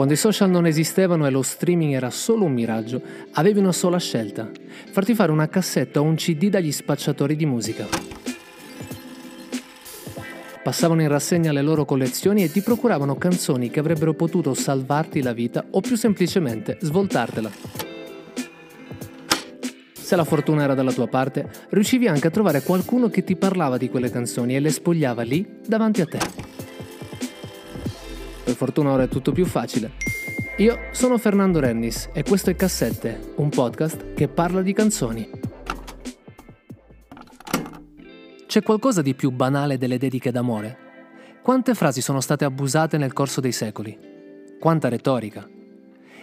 Quando i social non esistevano e lo streaming era solo un miraggio, avevi una sola scelta, farti fare una cassetta o un CD dagli spacciatori di musica. Passavano in rassegna le loro collezioni e ti procuravano canzoni che avrebbero potuto salvarti la vita o più semplicemente svoltartela. Se la fortuna era dalla tua parte, riuscivi anche a trovare qualcuno che ti parlava di quelle canzoni e le spogliava lì davanti a te. Fortuna ora è tutto più facile. Io sono Fernando Rennis e questo è Cassette, un podcast che parla di canzoni. C'è qualcosa di più banale delle dediche d'amore? Quante frasi sono state abusate nel corso dei secoli? Quanta retorica?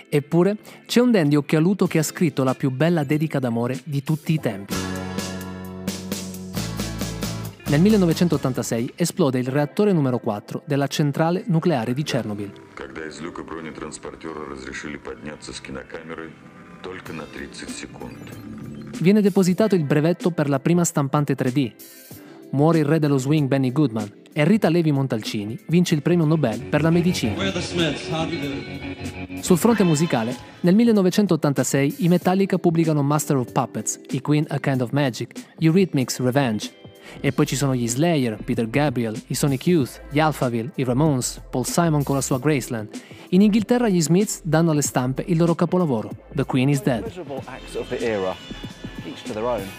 Eppure c'è un dandy occhialuto che ha scritto la più bella dedica d'amore di tutti i tempi. Nel 1986 esplode il reattore numero 4 della centrale nucleare di Chernobyl. Viene depositato il brevetto per la prima stampante 3D. Muore il re dello swing Benny Goodman e Rita Levi Montalcini vince il premio Nobel per la medicina. Sul fronte musicale, nel 1986 i Metallica pubblicano Master of Puppets, i Queen A Kind of Magic, Eurythmics Revenge, e poi ci sono gli Slayer, Peter Gabriel, i Sonic Youth, gli Alphaville, i Ramones, Paul Simon con la sua Graceland. In Inghilterra gli Smiths danno alle stampe il loro capolavoro, The Queen is Dead.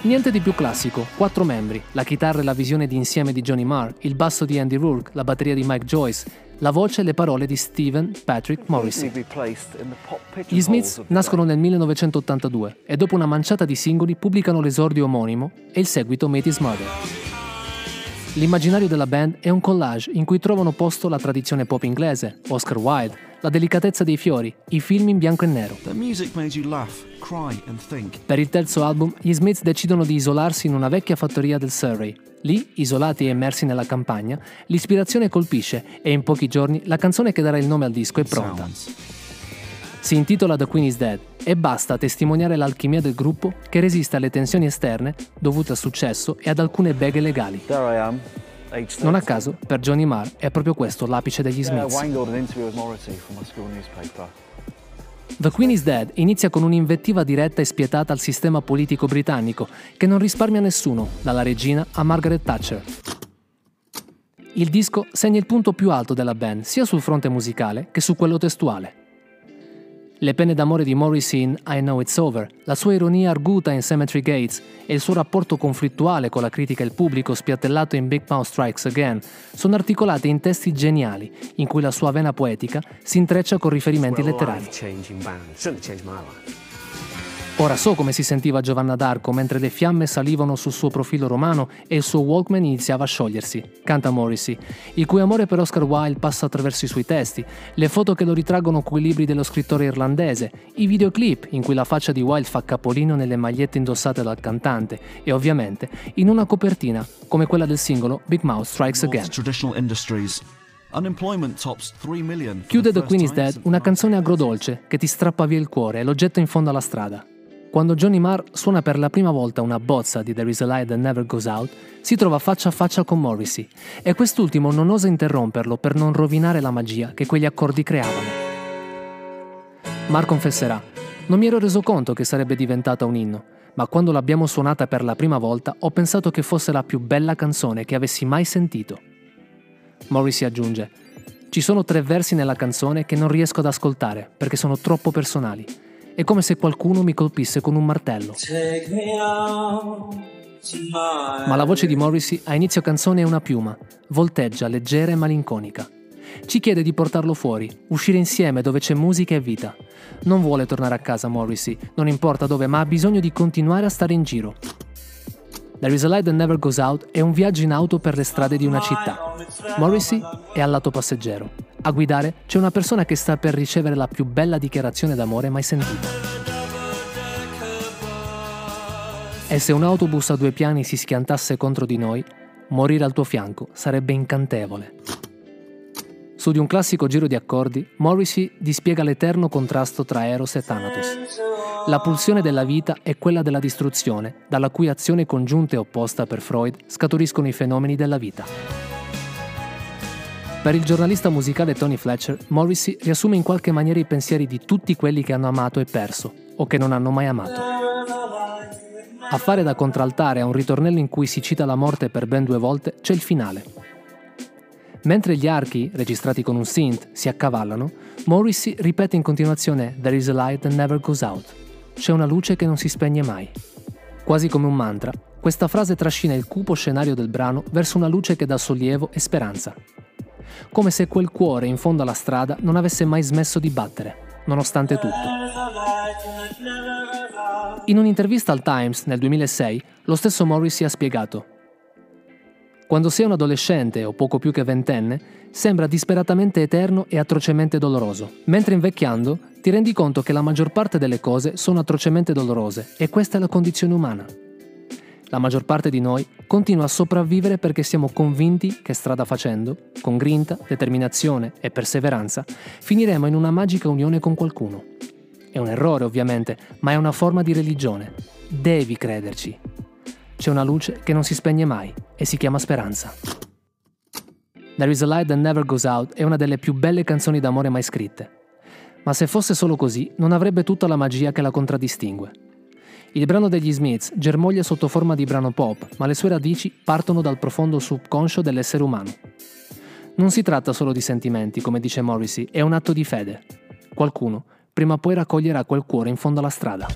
Niente di più classico, quattro membri, la chitarra e la visione di insieme di Johnny Marr, il basso di Andy Rourke, la batteria di Mike Joyce, la voce e le parole di Stephen Patrick Morrissey. Gli Smiths nascono nel 1982 e dopo una manciata di singoli pubblicano l'esordio omonimo e il seguito Made Is Murder. L'immaginario della band è un collage in cui trovano posto la tradizione pop inglese, Oscar Wilde, la delicatezza dei fiori, i film in bianco e nero. Per il terzo album, gli Smiths decidono di isolarsi in una vecchia fattoria del Surrey. Lì, isolati e immersi nella campagna, l'ispirazione colpisce e in pochi giorni la canzone che darà il nome al disco è pronta. Si intitola The Queen is Dead e basta a testimoniare l'alchimia del gruppo che resiste alle tensioni esterne dovute al successo e ad alcune beghe legali. There I am, age 30. Non a caso, per Johnny Marr è proprio questo l'apice degli Smiths. The Queen is Dead inizia con un'invettiva diretta e spietata al sistema politico britannico che non risparmia nessuno, dalla regina a Margaret Thatcher. Il disco segna il punto più alto della band sia sul fronte musicale che su quello testuale. Le penne d'amore di Morrissey in I Know It's Over, la sua ironia arguta in Cemetery Gates e il suo rapporto conflittuale con la critica e il pubblico spiattellato in Big Mouth Strikes Again sono articolate in testi geniali in cui la sua vena poetica si intreccia con riferimenti letterari. Ora so come si sentiva Giovanna d'Arco mentre le fiamme salivano sul suo profilo romano e il suo Walkman iniziava a sciogliersi, canta Morrissey, il cui amore per Oscar Wilde passa attraverso i suoi testi, le foto che lo ritraggono coi libri dello scrittore irlandese, i videoclip in cui la faccia di Wilde fa capolino nelle magliette indossate dal cantante e ovviamente in una copertina come quella del singolo Big Mouth Strikes Again. North's traditional industries. Unemployment tops 3 million. for Chiude the Queen is Dead, una 19. canzone agrodolce che ti strappa via il cuore e lo getta in fondo alla strada. Quando Johnny Marr suona per la prima volta una bozza di There is a Light That Never Goes Out, si trova faccia a faccia con Morrissey e quest'ultimo non osa interromperlo per non rovinare la magia che quegli accordi creavano. Marr confesserà, non mi ero reso conto che sarebbe diventata un inno, ma quando l'abbiamo suonata per la prima volta ho pensato che fosse la più bella canzone che avessi mai sentito. Morrissey aggiunge, ci sono tre versi nella canzone che non riesco ad ascoltare perché sono troppo personali. È come se qualcuno mi colpisse con un martello. Ma la voce di Morrissey a inizio canzone è una piuma, volteggia, leggera e malinconica. Ci chiede di portarlo fuori, uscire insieme dove c'è musica e vita. Non vuole tornare a casa Morrissey, non importa dove, ma ha bisogno di continuare a stare in giro. There is a light that never goes out è un viaggio in auto per le strade di una città. Morrissey è al lato passeggero. A guidare c'è una persona che sta per ricevere la più bella dichiarazione d'amore mai sentita. E se un autobus a due piani si schiantasse contro di noi, morire al tuo fianco sarebbe incantevole. Su di un classico giro di accordi, Morrissey dispiega l'eterno contrasto tra Eros e Thanatos. La pulsione della vita è quella della distruzione, dalla cui azione congiunta e opposta per Freud scaturiscono i fenomeni della vita. Per il giornalista musicale Tony Fletcher, Morrissey riassume in qualche maniera i pensieri di tutti quelli che hanno amato e perso, o che non hanno mai amato. A fare da contraltare a un ritornello in cui si cita la morte per ben due volte c'è il finale. Mentre gli archi, registrati con un synth, si accavallano, Morrissey ripete in continuazione There is a light that never goes out. C'è una luce che non si spegne mai. Quasi come un mantra, questa frase trascina il cupo scenario del brano verso una luce che dà sollievo e speranza. Come se quel cuore in fondo alla strada non avesse mai smesso di battere, nonostante tutto. In un'intervista al Times nel 2006, lo stesso Morrissey ha spiegato quando sei un adolescente o poco più che ventenne, sembra disperatamente eterno e atrocemente doloroso, mentre invecchiando ti rendi conto che la maggior parte delle cose sono atrocemente dolorose e questa è la condizione umana. La maggior parte di noi continua a sopravvivere perché siamo convinti che strada facendo, con grinta, determinazione e perseveranza, finiremo in una magica unione con qualcuno. È un errore ovviamente, ma è una forma di religione. Devi crederci. C'è una luce che non si spegne mai e si chiama speranza. There is a light that never goes out è una delle più belle canzoni d'amore mai scritte. Ma se fosse solo così, non avrebbe tutta la magia che la contraddistingue. Il brano degli Smiths germoglia sotto forma di brano pop, ma le sue radici partono dal profondo subconscio dell'essere umano. Non si tratta solo di sentimenti, come dice Morrissey, è un atto di fede. Qualcuno, prima o poi raccoglierà quel cuore in fondo alla strada.